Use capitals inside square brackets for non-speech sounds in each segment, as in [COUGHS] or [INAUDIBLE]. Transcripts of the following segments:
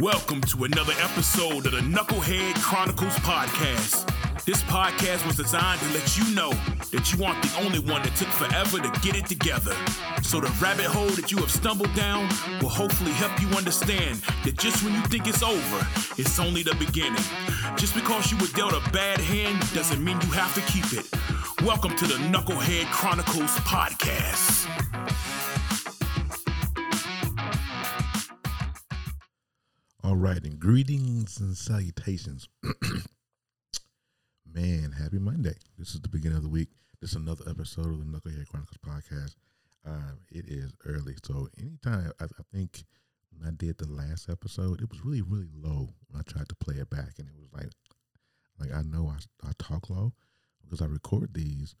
Welcome to another episode of the Knucklehead Chronicles podcast. This podcast was designed to let you know that you aren't the only one that took forever to get it together. So the rabbit hole that you have stumbled down will hopefully help you understand that just when you think it's over, it's only the beginning. Just because you were dealt a bad hand doesn't mean you have to keep it. Welcome to the Knucklehead Chronicles podcast. And greetings and salutations. [CLEARS THROAT] Man, happy Monday. This is the beginning of the week. This is another episode of the Knucklehead Chronicles podcast. Um, it is early, so anytime I, I think when I did the last episode, it was really, really low when I tried to play it back, and it was like, like I know I, I talk low because I record these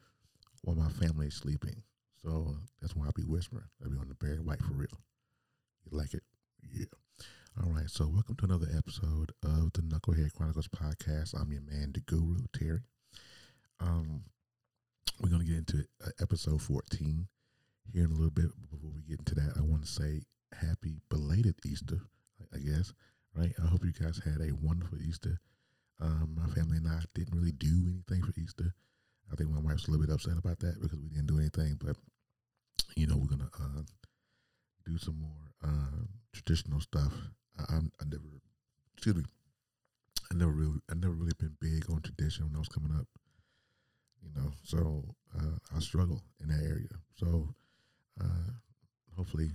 while my family is sleeping. So that's why I be whispering. I be on the Barry White for real. You like it? Yeah. All right, so welcome to another episode of the Knucklehead Chronicles podcast. I'm your man, the Guru Terry. Um, we're gonna get into uh, episode 14 here in a little bit. Before we get into that, I want to say happy belated Easter, I guess. Right? I hope you guys had a wonderful Easter. Um, my family and I didn't really do anything for Easter. I think my wife's a little bit upset about that because we didn't do anything, but you know, we're gonna uh, do some more uh, traditional stuff I, I never, excuse me, I never really, I never really been big on tradition when I was coming up. You know, so uh, I struggle in that area. So uh, hopefully,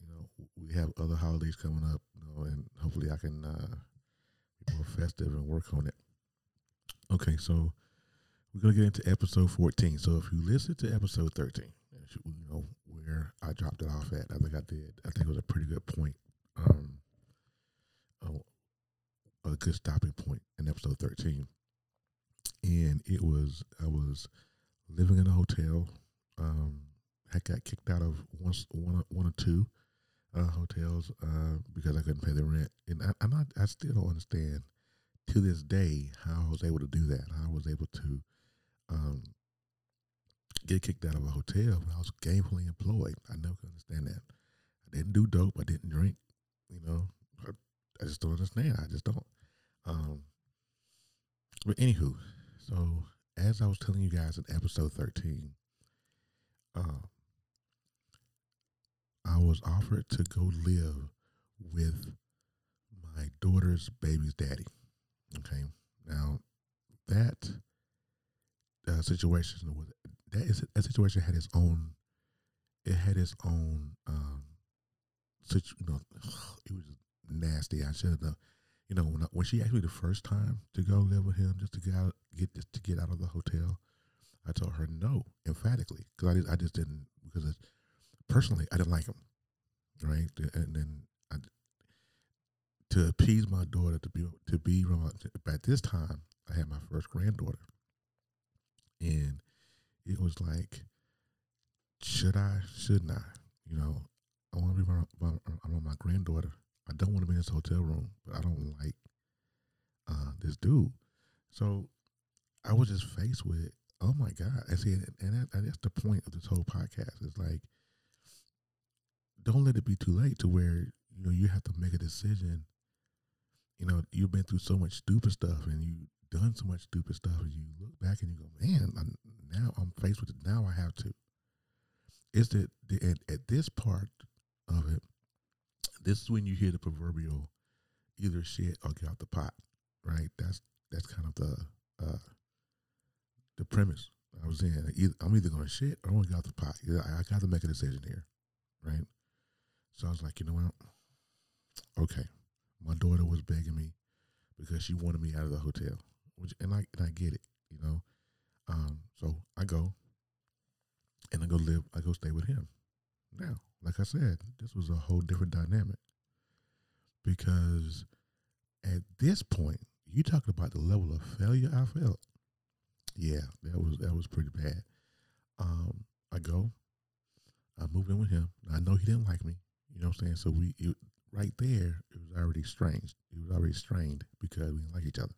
you know, we have other holidays coming up, you know, and hopefully I can uh, be more festive and work on it. Okay, so we're gonna get into episode 14. So if you listen to episode 13, you know where I dropped it off at, I think I did. I think it was a pretty good point. Um, a good stopping point in episode 13. And it was, I was living in a hotel. Um, I got kicked out of one, one, one or two uh, hotels uh, because I couldn't pay the rent. And I, I'm not, I still don't understand to this day how I was able to do that. I was able to um, get kicked out of a hotel when I was gainfully employed. I never could understand that. I didn't do dope. I didn't drink. You know, I just don't understand. I just don't. Um, but anywho, so as I was telling you guys in episode thirteen, um, I was offered to go live with my daughter's baby's daddy. Okay, now that uh, situation was that is that situation had its own. It had its own. Um, such you know, [SIGHS] it was nasty. I should have, you know, when I, when she asked me the first time to go live with him, just to get out, get just to get out of the hotel, I told her no emphatically because I just, I just didn't because personally I didn't like him, right? And then I, to appease my daughter to be to be at this time I had my first granddaughter, and it was like, should I, shouldn't I? You know, I want to be around, around my granddaughter I don't want to be in this hotel room, but I don't like uh, this dude. So I was just faced with, oh my God. I see, and, that, and that's the point of this whole podcast. It's like, don't let it be too late to where, you know, you have to make a decision. You know, you've been through so much stupid stuff and you've done so much stupid stuff and you look back and you go, man, I'm, now I'm faced with it. Now I have to. Is that at, at this part of it, this is when you hear the proverbial either shit or get out the pot, right? That's that's kind of the uh, the premise I was in. I'm either going to shit or I'm going to get out the pot. I, I got to make a decision here, right? So I was like, you know what? Okay, my daughter was begging me because she wanted me out of the hotel, which and I and I get it, you know. Um, so I go and I go live. I go stay with him. Now, like I said, this was a whole different dynamic because at this point, you talking about the level of failure I felt. Yeah, that was that was pretty bad. Um, I go, I moved in with him. I know he didn't like me. You know what I'm saying? So we it, right there, it was already strange. It was already strained because we didn't like each other.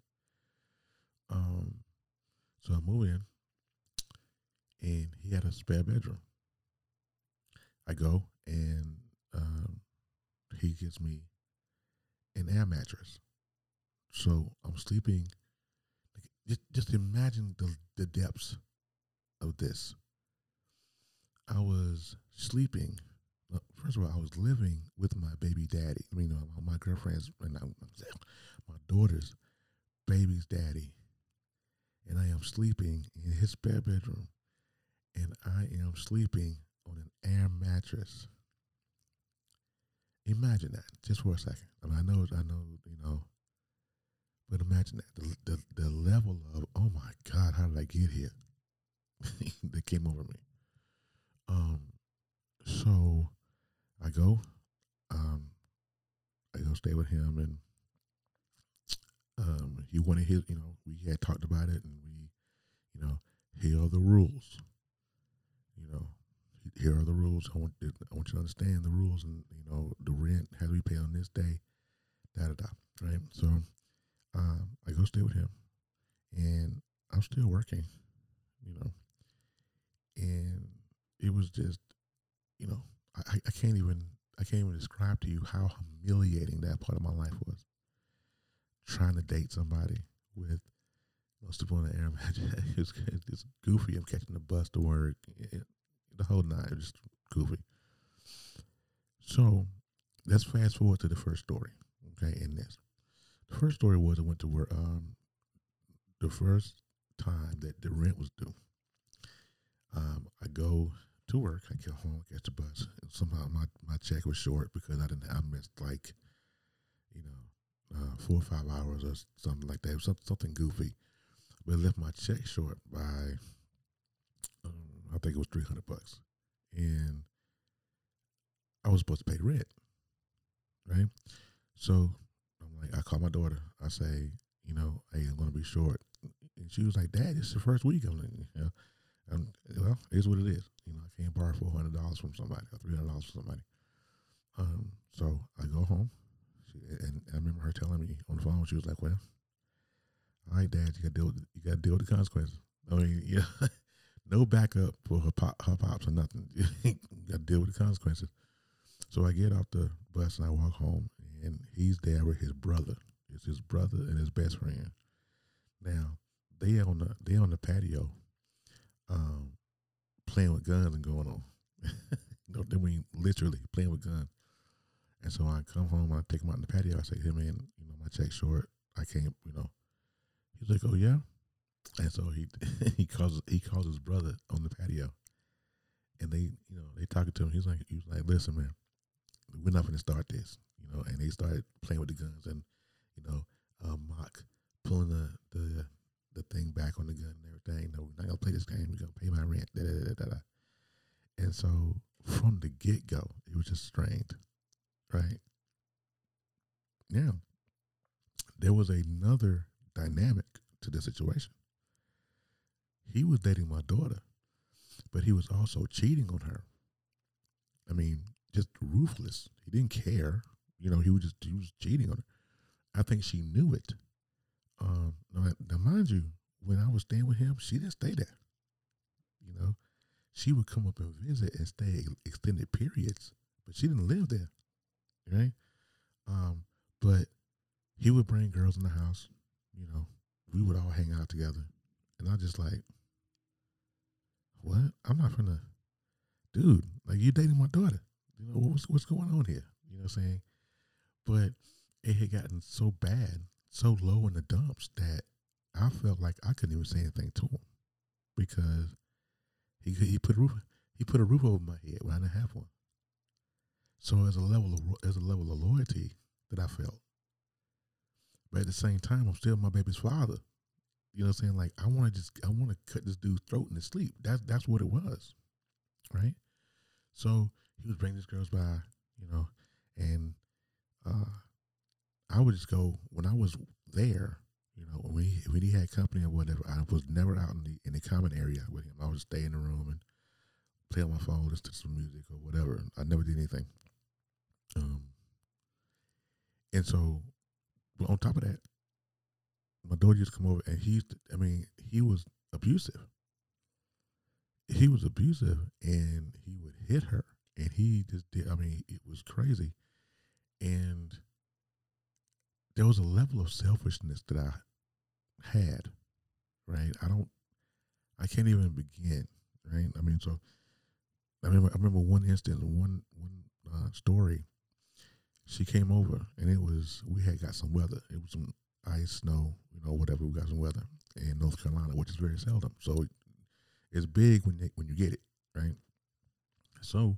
Um, so I move in, and he had a spare bedroom. I go and um, he gives me an air mattress. So I'm sleeping. Just, just imagine the, the depths of this. I was sleeping. First of all, I was living with my baby daddy. I mean, my girlfriend's and my daughter's baby's daddy, and I am sleeping in his spare bedroom, and I am sleeping on an air mattress. Imagine that just for a second. I mean, I know, I know, you know, but imagine that the the, the level of oh my God, how did I get here? [LAUGHS] that came over me. Um, so I go, um, I go stay with him, and um, he wanted his, you know, we had talked about it, and we, you know, here are the rules. Here are the rules. I want, I want you to understand the rules, and you know, the rent has to be paid on this day. Da da da. Right. So, um, I go stay with him, and I'm still working. You know, and it was just, you know, I, I can't even I can't even describe to you how humiliating that part of my life was. Trying to date somebody with most people on the air [LAUGHS] it was it's goofy. I'm catching the bus to work. It, the whole night was just goofy. So let's fast forward to the first story. Okay, in this. The first story was I went to work um the first time that the rent was due. Um, I go to work. I get home, catch the bus. Somehow my, my check was short because I didn't. I missed like, you know, uh, four or five hours or something like that. Something, something goofy, but left my check short by, I think it was three hundred bucks, and I was supposed to pay rent, right? So I'm like, I call my daughter. I say, you know, hey, I'm gonna be short, and she was like, Dad, it's the first week. I'm like, know. And well, it is what it is. You know, I can't borrow four hundred dollars from somebody or three hundred dollars from somebody. Um, so I go home, she, and I remember her telling me on the phone. She was like, "Well, all right, Dad, you got to deal. With, you got deal with the consequences. I mean, [LAUGHS] yeah, no backup for her pop, her pops or nothing. [LAUGHS] got to deal with the consequences." So I get off the bus and I walk home, and he's there with his brother. It's his brother and his best friend. Now they on the they on the patio um, playing with guns and going on. [LAUGHS] know, they mean literally playing with guns. And so I come home, I take him out in the patio. I say, "Hey man, you know my check's short. I can't, you know." He's like, "Oh yeah," and so he [LAUGHS] he calls he calls his brother on the patio, and they you know they talking to him. He's like he was like, "Listen, man, we're not going to start this," you know. And they started playing with the guns and you know uh, mock pulling the the the thing back on the gun and everything. No, we're not gonna play this game. We're gonna pay my rent. Da, da, da, And so from the get go, it was just strained, right? Now, there was another dynamic to the situation. He was dating my daughter, but he was also cheating on her. I mean, just ruthless. He didn't care. You know, he was just he was cheating on her. I think she knew it. Um, now, now, mind you, when I was staying with him, she didn't stay there. You know, she would come up and visit and stay extended periods, but she didn't live there, right? Um, but he would bring girls in the house. You know, we would all hang out together, and I just like, what? I'm not gonna, dude. Like you dating my daughter. You know what's what's going on here? You know what I'm saying? But it had gotten so bad so low in the dumps that I felt like I couldn't even say anything to him because he he put a roof he put a roof over my head when I didn't have one. So as a level of as a level of loyalty that I felt, but at the same time, I'm still my baby's father. You know what I'm saying? Like I want to just I want to cut this dude's throat in his sleep. That's that's what it was, right? So he was bringing these girls by, you know, and uh, I would just go when I was there. You know, when he when he had company or whatever, I was never out in the in the common area with him. I would stay in the room and play on my phone, listen to some music or whatever. I never did anything. Um, and so, on top of that, my daughter used to come over, and he, I mean, he was abusive. He was abusive, and he would hit her, and he just did. I mean, it was crazy, and there was a level of selfishness that I had, right? I don't, I can't even begin, right? I mean, so I remember, I remember one instance, one one uh, story. She came over, and it was we had got some weather. It was some ice, snow, know, whatever. We got some weather in North Carolina, which is very seldom. So it's big when you, when you get it, right? So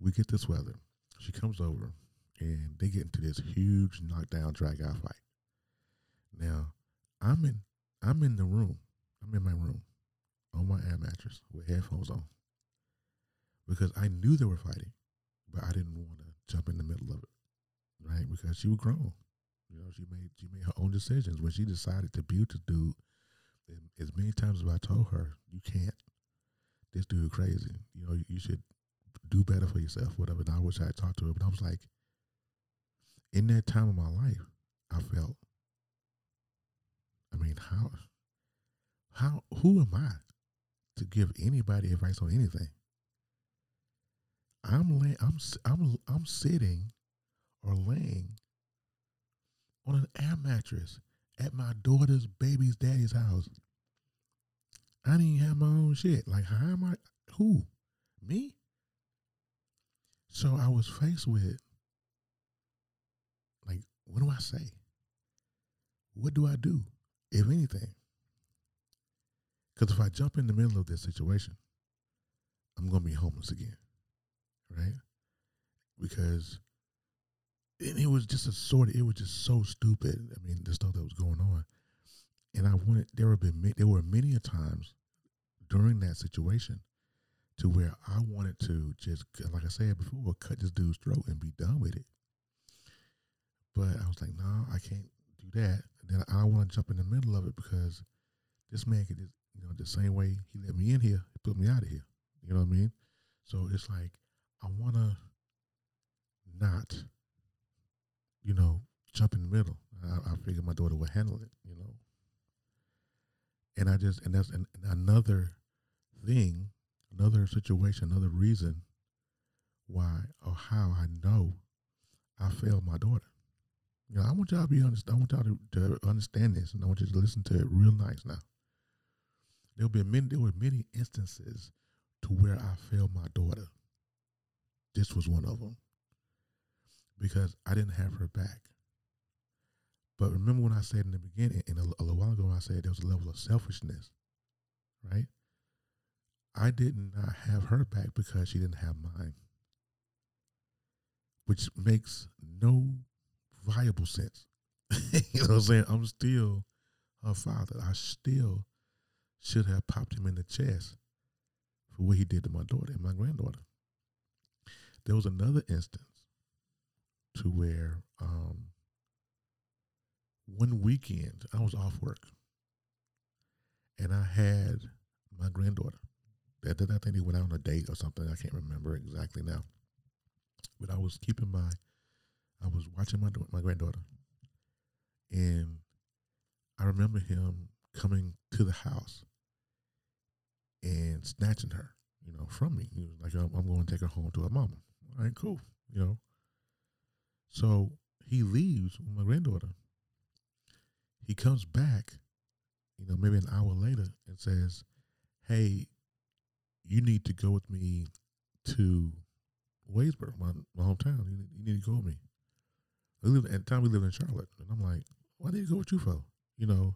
we get this weather. She comes over, and they get into this huge knockdown, drag out fight. Now, I'm in I'm in the room. I'm in my room on my air mattress with headphones on because I knew they were fighting, but I didn't want to jump in the middle of it, right? Because she was grown. You know, she made she made her own decisions. When she decided to beat this dude, as many times as I told her, you can't. This dude crazy. You know, you should do better for yourself, whatever. And I wish I had talked to her, but I was like, in that time of my life, I felt, I mean, how, how, who am I to give anybody advice on anything? I'm laying, I'm, I'm, I'm sitting or laying on an air mattress at my daughter's baby's daddy's house. I didn't even have my own shit. Like, how am I? Who? Me? So I was faced with like, what do I say? What do I do, if anything? Because if I jump in the middle of this situation, I'm going to be homeless again, right? Because and it was just a sort of, it was just so stupid. I mean, the stuff that was going on. And I wanted, there have been, there were many a times during that situation to where I wanted to just, like I said before, cut this dude's throat and be done with it. But I was like, no, I can't do that. Then I want to jump in the middle of it because this man could just, you know, the same way he let me in here, he put me out of here. You know what I mean? So it's like, I want to not, you know, jump in the middle. I, I figured my daughter would handle it, you know. And I just, and that's an, another thing, another situation, another reason why or how I know I failed my daughter. You know, I want y'all to be honest. I want y'all to, to understand this, and I want you to listen to it real nice now. There'll be many. There were many instances to where I failed my daughter. This was one of them because I didn't have her back. But remember when I said in the beginning, and a, a little while ago, I said there was a level of selfishness, right? I did not have her back because she didn't have mine, which makes no viable sense. [LAUGHS] you know what I'm saying? I'm still her father. I still should have popped him in the chest for what he did to my daughter and my granddaughter. There was another instance to where um, one weekend I was off work and I had my granddaughter. I think they went out on a date or something. I can't remember exactly now. But I was keeping my I was watching my my granddaughter, and I remember him coming to the house and snatching her, you know, from me. He was like, "I'm, I'm going to take her home to her mama." All right, cool, you know. So he leaves with my granddaughter. He comes back, you know, maybe an hour later, and says, "Hey, you need to go with me to Wadesboro, my, my hometown. You need, you need to go with me." We lived, at the time we lived in Charlotte, and I'm like, why did he go with you for? You know,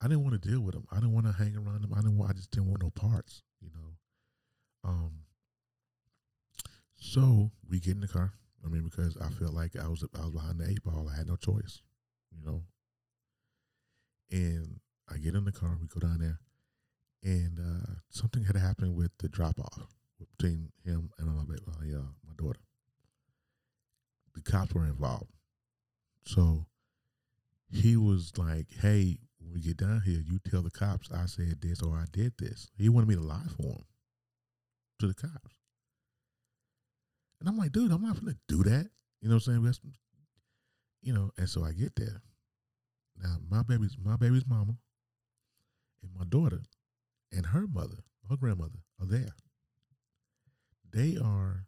I didn't want to deal with him. I didn't want to hang around him. I didn't want. I just didn't want no parts. You know. Um. So we get in the car. I mean, because I felt like I was I was behind the eight ball. I had no choice. You know. And I get in the car. We go down there, and uh, something had happened with the drop off between him and my my, uh, my daughter the cops were involved. So he was like, "Hey, when we get down here, you tell the cops I said this or I did this." He wanted me to lie for him to the cops, and I'm like, "Dude, I'm not gonna do that." You know what I'm saying? That's, you know, and so I get there. Now my baby's my baby's mama and my daughter and her mother, her grandmother, are there. They are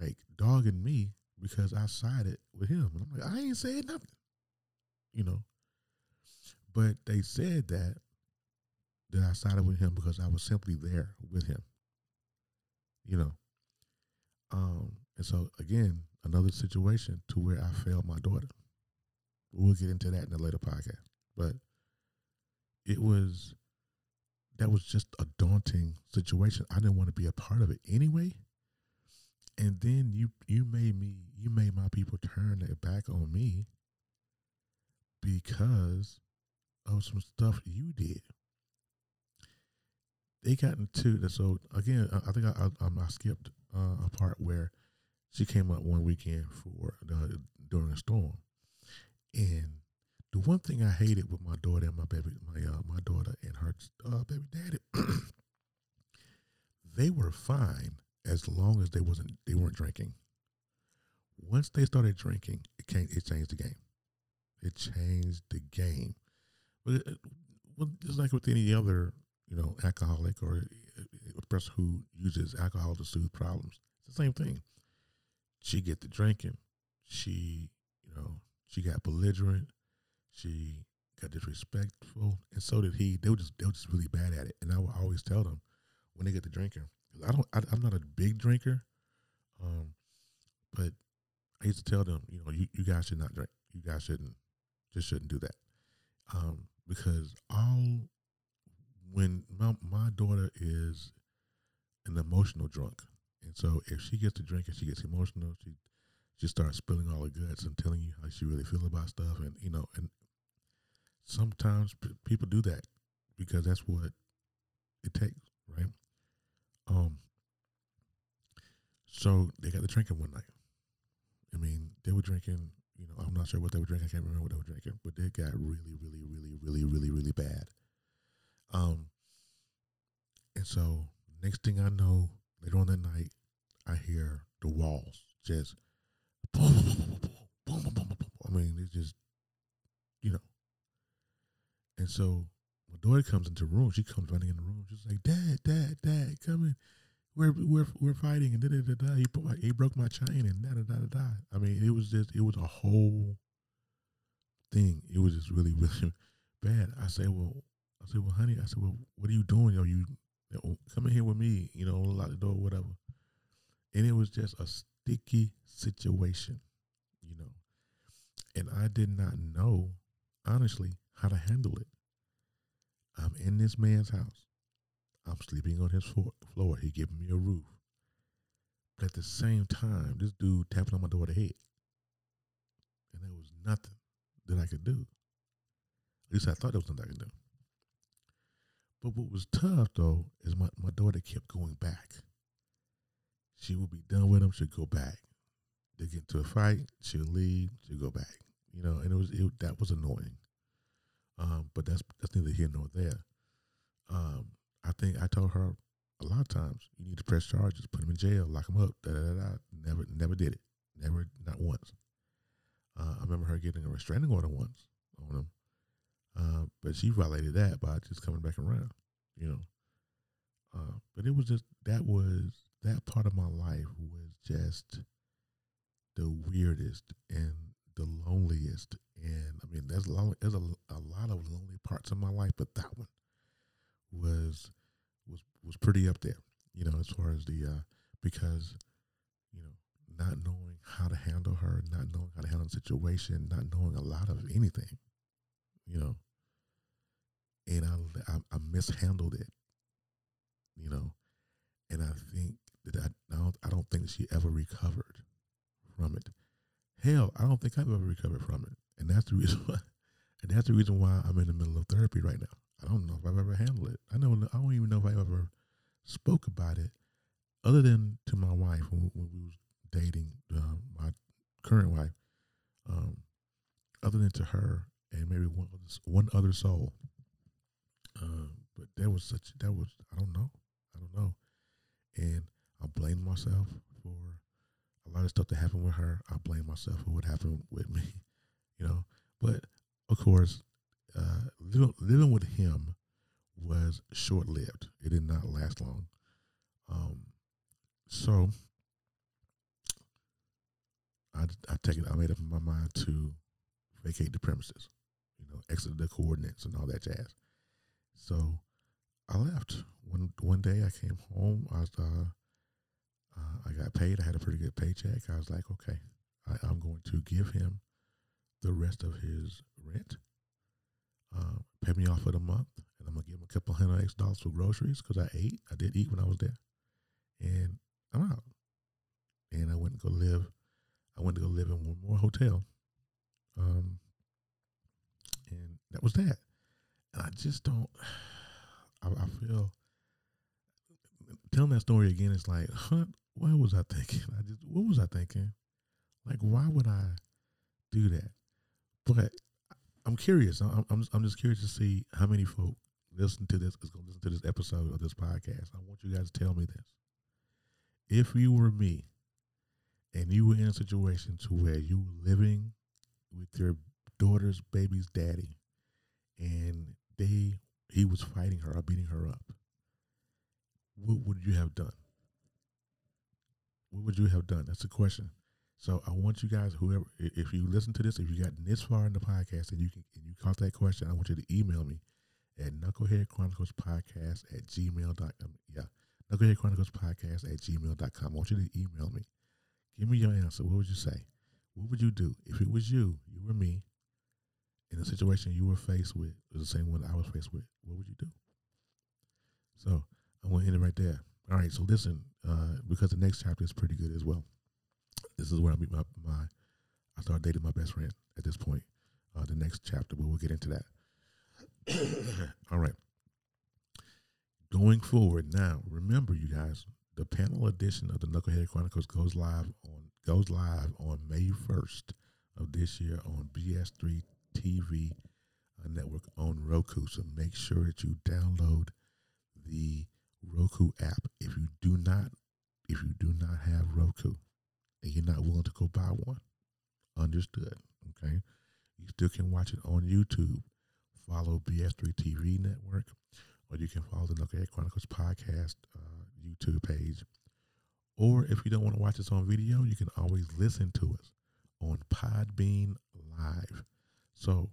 like dogging me because I sided with him. And I'm like, I ain't saying nothing. you know. But they said that that I sided with him because I was simply there with him. You know. Um, and so again, another situation to where I failed my daughter. We'll get into that in a later podcast. But it was that was just a daunting situation. I didn't want to be a part of it anyway. And then you you made me you made my people turn their back on me because of some stuff you did. They got into the so again. I think I I, I skipped uh, a part where she came up one weekend for the, during a storm, and the one thing I hated with my daughter and my baby, my uh, my daughter and her uh, baby daddy, [CLEARS THROAT] they were fine as long as they wasn't they weren't drinking. Once they started drinking, it came, it changed the game. It changed the game. But it, well, just like with any other, you know, alcoholic or a person who uses alcohol to soothe problems, it's the same thing. She get to drinking. She, you know, she got belligerent. She got disrespectful, and so did he. They were just they were just really bad at it. And I would always tell them when they get to drinking, I don't. I, am not a big drinker, um, but I used to tell them, you know, you, you guys should not drink. You guys shouldn't just shouldn't do that, um, because all when my my daughter is an emotional drunk, and so if she gets to drink and she gets emotional, she she starts spilling all her guts and telling you how she really feels about stuff, and you know, and sometimes p- people do that because that's what it takes, right? Um. So they got the drinking one night. I mean, they were drinking. You know, I'm not sure what they were drinking. I can't remember what they were drinking, but they got really, really, really, really, really, really bad. Um. And so next thing I know, later on that night, I hear the walls just boom, boom, boom, boom, boom, boom, boom. Boom. I mean, it's just, you know. And so my daughter comes into the room. She comes running in the room. She's like, "Dad, Dad, Dad, come in. We're we're we're fighting." And da da da da. He put my, he broke my chain and da da da da da. I mean, it was just it was a whole thing. It was just really [LAUGHS] really bad. I said, "Well, I said, well, honey, I said, well, what are you doing? Are you, come in here with me? You know, lock the door, whatever." And it was just a sticky situation, you know. And I did not know, honestly, how to handle it. I'm in this man's house. I'm sleeping on his floor. He giving me a roof. But at the same time, this dude tapping on my door to head. And there was nothing that I could do. At least I thought there was nothing I could do. But what was tough though is my, my daughter kept going back. She would be done with him, she'd go back. They get into a fight, she'll leave, she'll go back. You know, and it was it, that was annoying. Um, but that's that's neither here nor there. Um, I think I told her a lot of times, you need to press charges, put him in jail, lock him up. Da da da. da. Never, never did it. Never, not once. Uh, I remember her getting a restraining order once on him, uh, but she violated that by just coming back around. You know, uh, but it was just that was that part of my life was just the weirdest and the loneliest. And I mean, there's a lot, there's a, a lot of lonely parts of my life, but that one was was was pretty up there. You know, as far as the uh, because you know not knowing how to handle her, not knowing how to handle the situation, not knowing a lot of anything. You know, and I I, I mishandled it. You know, and I think that I, I don't I don't think she ever recovered from it. Hell, I don't think I've ever recovered from it, and that's the reason [LAUGHS] why. And that's the reason why I'm in the middle of therapy right now. I don't know if I've ever handled it. I know I don't even know if I ever spoke about it, other than to my wife when, when we was dating uh, my current wife. Um, other than to her and maybe one other, one other soul. Uh, but that was such that was I don't know I don't know, and I blame myself for a lot of stuff that happened with her. I blame myself for what happened with me, [LAUGHS] you know. But of course, uh, with him was short lived. It did not last long. Um, so I I take it. I made up my mind to vacate the premises. you know, exit the coordinates and all that jazz. So I left. One one day I came home. I was uh, uh, I got paid. I had a pretty good paycheck. I was like, okay, I, am going to give him the rest of his rent, uh, pay me off for the month, and I'm gonna give him a couple hundred extra dollars for groceries because I ate. I did eat when I was there, and I'm out. And I went to go live. I went to go live in one more hotel. Um, and that was that. And I just don't. [SIGHS] I, I feel telling that story again is like, huh, what was I thinking? I just what was I thinking? Like, why would I do that? But I'm curious. I'm I'm, I'm just curious to see how many folk listen to this is going to listen to this episode of this podcast. I want you guys to tell me this. If you were me, and you were in a situation to where you were living with your daughter's baby's daddy, and they he was fighting her or beating her up, what would you have done? What would you have done? That's the question. So I want you guys, whoever, if you listen to this, if you got this far in the podcast and you can and you caught that question, I want you to email me at Knucklehead Chronicles Podcast at gmail.com. Um, yeah, Knucklehead Chronicles Podcast at gmail.com. I want you to email me. Give me your answer. What would you say? What would you do if it was you, you were me, in a situation you were faced with, was the same one I was faced with? What would you do? So I'm going to end it right there. All right. So listen, uh, because the next chapter is pretty good as well. This is where I meet my, my I start dating my best friend at this point. Uh, the next chapter, but we'll get into that. [COUGHS] All right. Going forward now, remember you guys, the panel edition of the Knucklehead Chronicles goes live on goes live on May first of this year on BS3 TV uh, network on Roku. So make sure that you download the Roku app. If you do not, if you do not have Roku and you're not willing to go buy one, understood. Okay, you still can watch it on YouTube. Follow BS3 TV network, or you can follow the Knucklehead Chronicles podcast uh, YouTube page. Or if you don't want to watch us on video, you can always listen to us on Podbean Live. So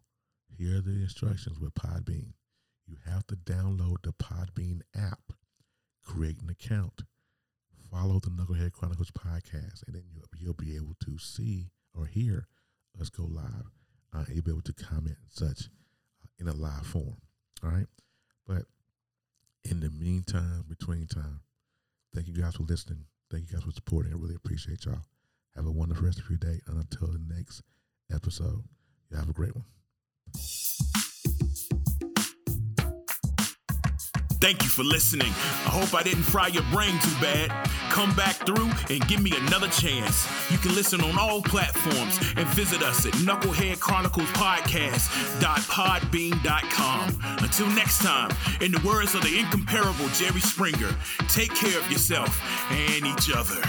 here are the instructions with Podbean. You have to download the Podbean app, create an account, follow the Knucklehead Chronicles podcast, and then you'll, you'll be able to see or hear us go live. Uh, you'll be able to comment and such uh, in a live form. All right. But in the meantime, between time, thank you guys for listening. Thank you guys for supporting. I really appreciate y'all. Have a wonderful rest of your day. And until the next episode, you have a great one. Thank you for listening. I hope I didn't fry your brain too bad. Come back through and give me another chance. You can listen on all platforms and visit us at knuckleheadchroniclespodcast.podbean.com. Until next time, in the words of the incomparable Jerry Springer, take care of yourself and each other.